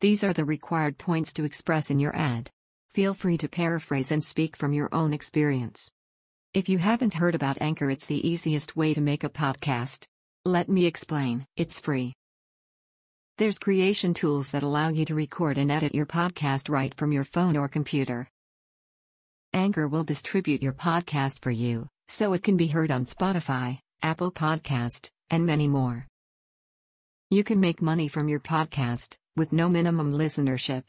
These are the required points to express in your ad. Feel free to paraphrase and speak from your own experience. If you haven't heard about Anchor, it's the easiest way to make a podcast. Let me explain it's free. There's creation tools that allow you to record and edit your podcast right from your phone or computer. Anchor will distribute your podcast for you, so it can be heard on Spotify, Apple Podcast, and many more. You can make money from your podcast with no minimum listenership.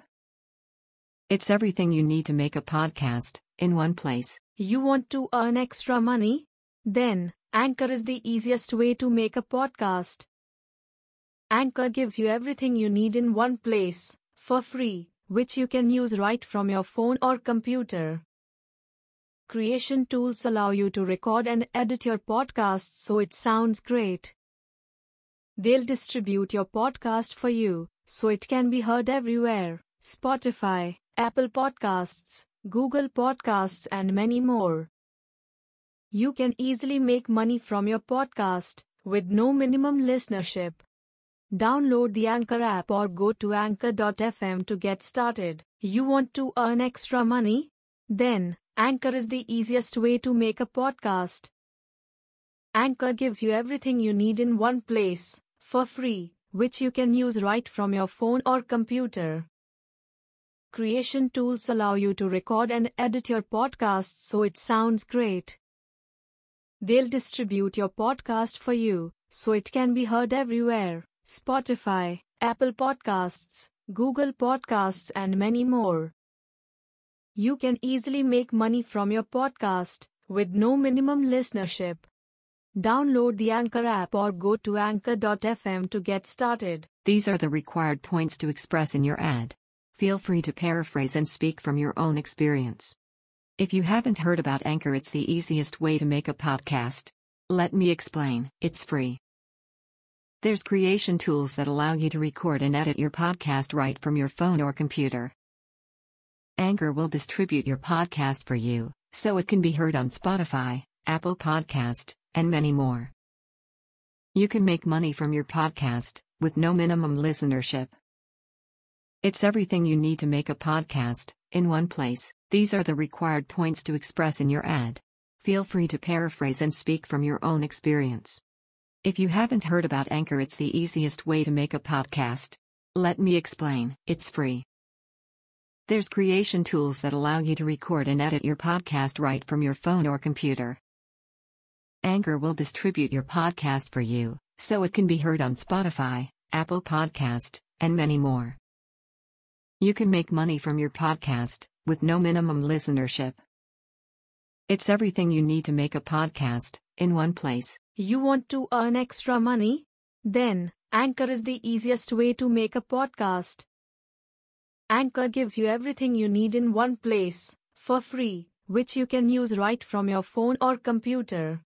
It's everything you need to make a podcast in one place. You want to earn extra money? Then, Anchor is the easiest way to make a podcast. Anchor gives you everything you need in one place, for free, which you can use right from your phone or computer. Creation tools allow you to record and edit your podcast so it sounds great. They'll distribute your podcast for you, so it can be heard everywhere Spotify, Apple Podcasts, Google Podcasts, and many more. You can easily make money from your podcast with no minimum listenership. Download the Anchor app or go to anchor.fm to get started. You want to earn extra money? Then, Anchor is the easiest way to make a podcast. Anchor gives you everything you need in one place, for free, which you can use right from your phone or computer. Creation tools allow you to record and edit your podcast so it sounds great. They'll distribute your podcast for you, so it can be heard everywhere Spotify, Apple Podcasts, Google Podcasts, and many more. You can easily make money from your podcast with no minimum listenership. Download the Anchor app or go to anchor.fm to get started. These are the required points to express in your ad. Feel free to paraphrase and speak from your own experience. If you haven't heard about Anchor, it's the easiest way to make a podcast. Let me explain it's free. There's creation tools that allow you to record and edit your podcast right from your phone or computer. Anchor will distribute your podcast for you, so it can be heard on Spotify, Apple Podcast, and many more. You can make money from your podcast with no minimum listenership. It's everything you need to make a podcast in one place. These are the required points to express in your ad. Feel free to paraphrase and speak from your own experience. If you haven't heard about Anchor, it's the easiest way to make a podcast. Let me explain it's free. There's creation tools that allow you to record and edit your podcast right from your phone or computer. Anchor will distribute your podcast for you, so it can be heard on Spotify, Apple Podcast, and many more. You can make money from your podcast with no minimum listenership. It's everything you need to make a podcast in one place. You want to earn extra money? Then, Anchor is the easiest way to make a podcast. Anchor gives you everything you need in one place, for free, which you can use right from your phone or computer.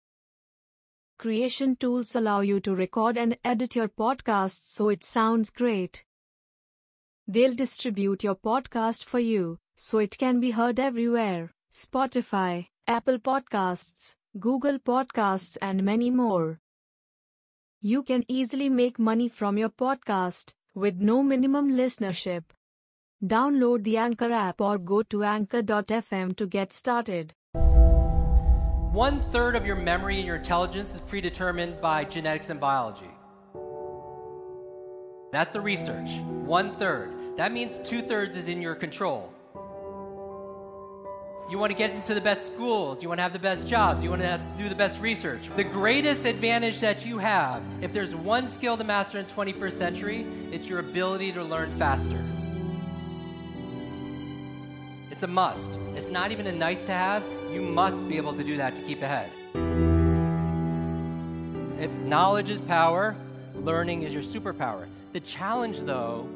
Creation tools allow you to record and edit your podcast so it sounds great. They'll distribute your podcast for you, so it can be heard everywhere Spotify, Apple Podcasts, Google Podcasts, and many more. You can easily make money from your podcast with no minimum listenership. Download the Anchor app or go to anchor.fm to get started. One third of your memory and your intelligence is predetermined by genetics and biology. That's the research. One third. That means two thirds is in your control. You want to get into the best schools. You want to have the best jobs. You want to do the best research. The greatest advantage that you have, if there's one skill to master in 21st century, it's your ability to learn faster. It's a must. It's not even a nice to have. You must be able to do that to keep ahead. If knowledge is power, learning is your superpower. The challenge, though,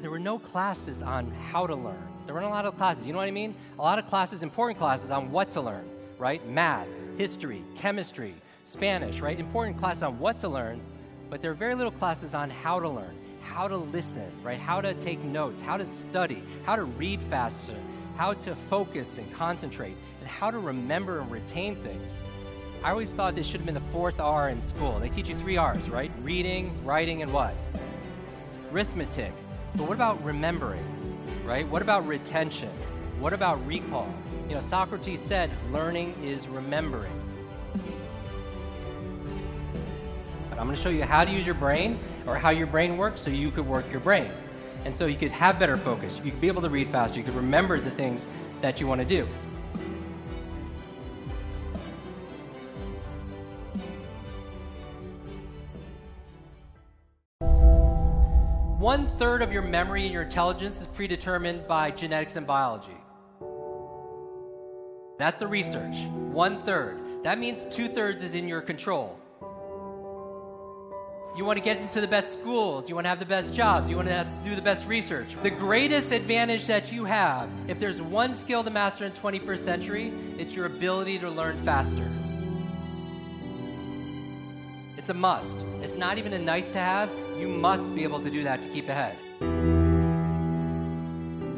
there were no classes on how to learn. There weren't a lot of classes. You know what I mean? A lot of classes, important classes on what to learn, right? Math, history, chemistry, Spanish, right? Important classes on what to learn, but there are very little classes on how to learn, how to listen, right? How to take notes, how to study, how to read faster, how to focus and concentrate, and how to remember and retain things. I always thought this should have been the fourth R in school. They teach you three R's, right? Reading, writing, and what? Arithmetic. But what about remembering, right? What about retention? What about recall? You know, Socrates said learning is remembering. But I'm going to show you how to use your brain or how your brain works so you could work your brain. And so you could have better focus. You could be able to read faster. You could remember the things that you want to do. One third of your memory and your intelligence is predetermined by genetics and biology. That's the research. One third. That means two thirds is in your control. You want to get into the best schools. You want to have the best jobs. You want to do the best research. The greatest advantage that you have, if there's one skill to master in 21st century, it's your ability to learn faster. It's a must. It's not even a nice to have. You must be able to do that to keep ahead.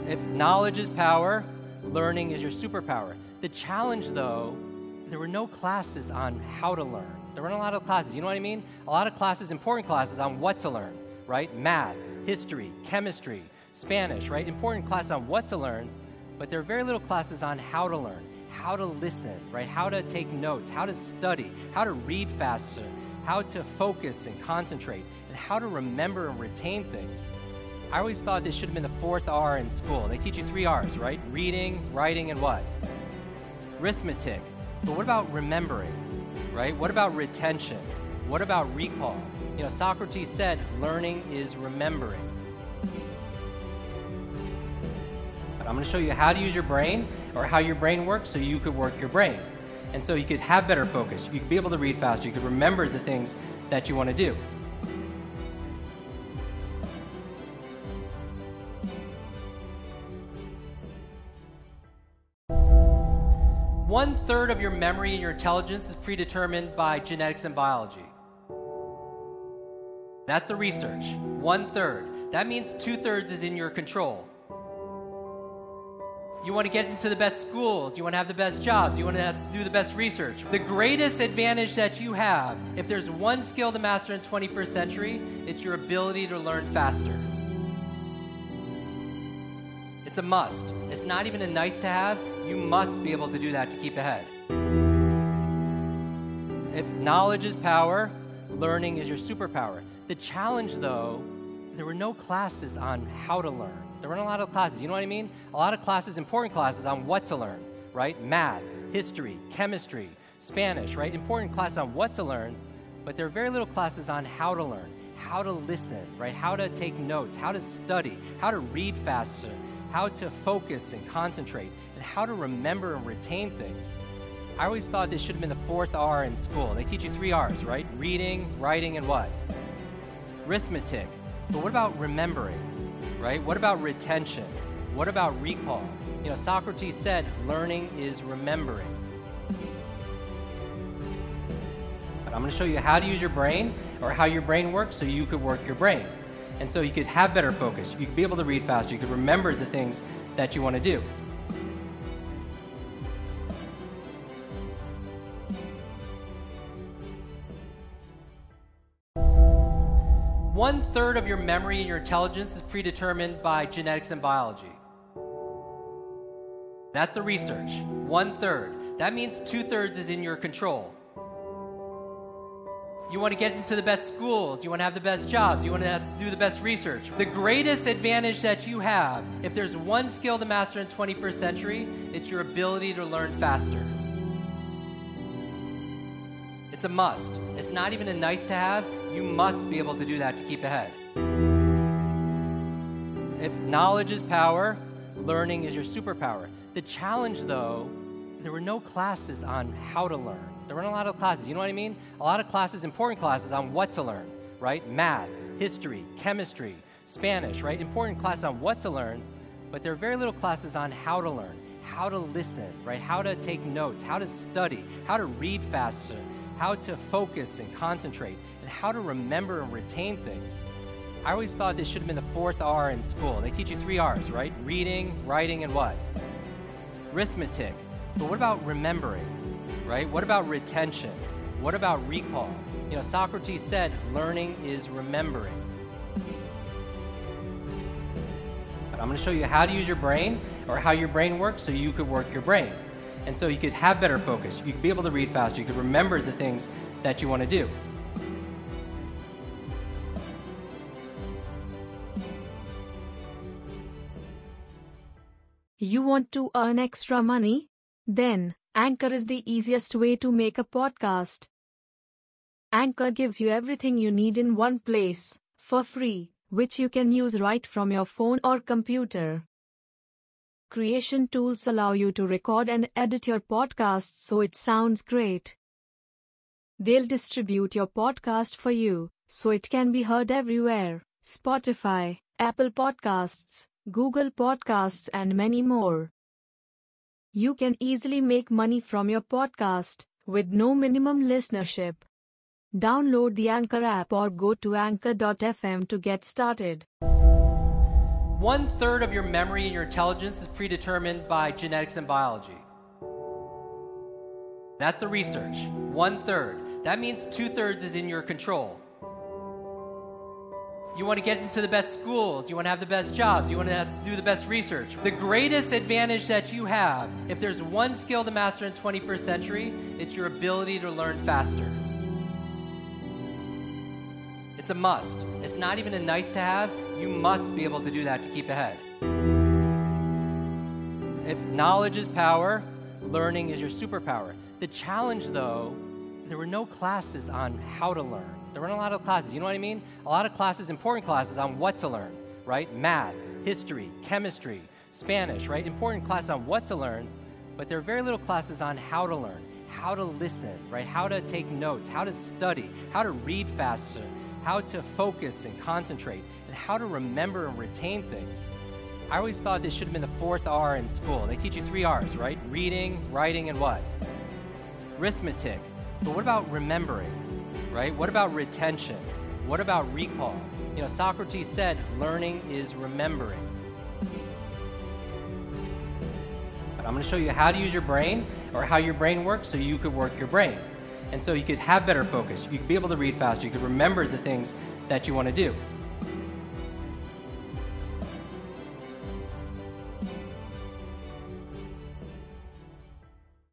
If knowledge is power, learning is your superpower. The challenge, though, there were no classes on how to learn. There weren't a lot of classes. You know what I mean? A lot of classes, important classes on what to learn, right? Math, history, chemistry, Spanish, right? Important classes on what to learn, but there are very little classes on how to learn, how to listen, right? How to take notes, how to study, how to read faster, how to focus and concentrate, and how to remember and retain things. I always thought this should have been the fourth R in school. They teach you three R's, right? Reading, writing, and what? arithmetic. But what about remembering, right? What about retention? What about recall? You know, Socrates said learning is remembering. But I'm going to show you how to use your brain or how your brain works so you could work your brain. And so you could have better focus. You could be able to read faster. You could remember the things that you want to do. One third of your memory and your intelligence is predetermined by genetics and biology. That's the research. One third. That means two thirds is in your control. You want to get into the best schools. You want to have the best jobs. You want to do the best research. The greatest advantage that you have, if there's one skill to master in 21st century, it's your ability to learn faster. It's a must. It's not even a nice to have. You must be able to do that to keep ahead. If knowledge is power, learning is your superpower. The challenge, though, there were no classes on how to learn. There weren't a lot of classes. You know what I mean? A lot of classes, important classes on what to learn, right? Math, history, chemistry, Spanish, right? Important classes on what to learn, but there are very little classes on how to learn, how to listen, right? How to take notes, how to study, how to read faster, how to focus and concentrate, and how to remember and retain things. I always thought this should have been the fourth R in school. They teach you three R's, right? Reading, writing, and what? Arithmetic. But what about remembering, right? What about retention? What about recall? You know, Socrates said learning is remembering. But I'm going to show you how to use your brain or how your brain works so you could work your brain. And so you could have better focus. You could be able to read faster. You could remember the things that you want to do. One third of your memory and your intelligence is predetermined by genetics and biology. That's the research. One third. That means two thirds is in your control. You want to get into the best schools. You want to have the best jobs. You want to do the best research. The greatest advantage that you have, if there's one skill to master in 21st century, it's your ability to learn faster. It's a must. It's not even a nice to have. You must be able to do that to keep ahead. If knowledge is power, learning is your superpower. The challenge, though, there were no classes on how to learn. There weren't a lot of classes. You know what I mean? A lot of classes, important classes on what to learn, right? Math, history, chemistry, Spanish, right? Important classes on what to learn, but there are very little classes on how to learn, how to listen, right? How to take notes, how to study, how to read faster, how to focus and concentrate, and how to remember and retain things. I always thought this should have been the fourth R in school. They teach you three R's, right? Reading, writing, and what? Arithmetic. But what about remembering? Right? What about retention? What about recall? You know, Socrates said learning is remembering. I'm going to show you how to use your brain or how your brain works so you could work your brain. And so you could have better focus. You could be able to read faster. You could remember the things that you want to do. You want to earn extra money? Then, Anchor is the easiest way to make a podcast. Anchor gives you everything you need in one place, for free, which you can use right from your phone or computer. Creation tools allow you to record and edit your podcast so it sounds great. They'll distribute your podcast for you so it can be heard everywhere Spotify, Apple Podcasts, Google Podcasts, and many more. You can easily make money from your podcast with no minimum listenership. Download the Anchor app or go to anchor.fm to get started. One third of your memory and your intelligence is predetermined by genetics and biology. That's the research. One third. That means two thirds is in your control. You want to get into the best schools. You want to have the best jobs. You want to do the best research. The greatest advantage that you have, if there's one skill to master in 21st century, it's your ability to learn faster. It's a must. It's not even a nice to have. You must be able to do that to keep ahead. If knowledge is power, learning is your superpower. The challenge, though, there were no classes on how to learn. There weren't a lot of classes. You know what I mean? A lot of classes, important classes on what to learn, right? Math, history, chemistry, Spanish, right? Important classes on what to learn, but there are very little classes on how to learn, how to listen, right? How to take notes, how to study, how to read faster, how to focus and concentrate, and how to remember and retain things. I always thought this should have been the fourth R in school. They teach you three R's, right? Reading, writing, and what? Arithmetic. But what about remembering, right? What about retention? What about recall? You know, Socrates said learning is remembering. But I'm going to show you how to use your brain or how your brain works so you could work your brain. And so you could have better focus. You could be able to read faster. You could remember the things that you want to do.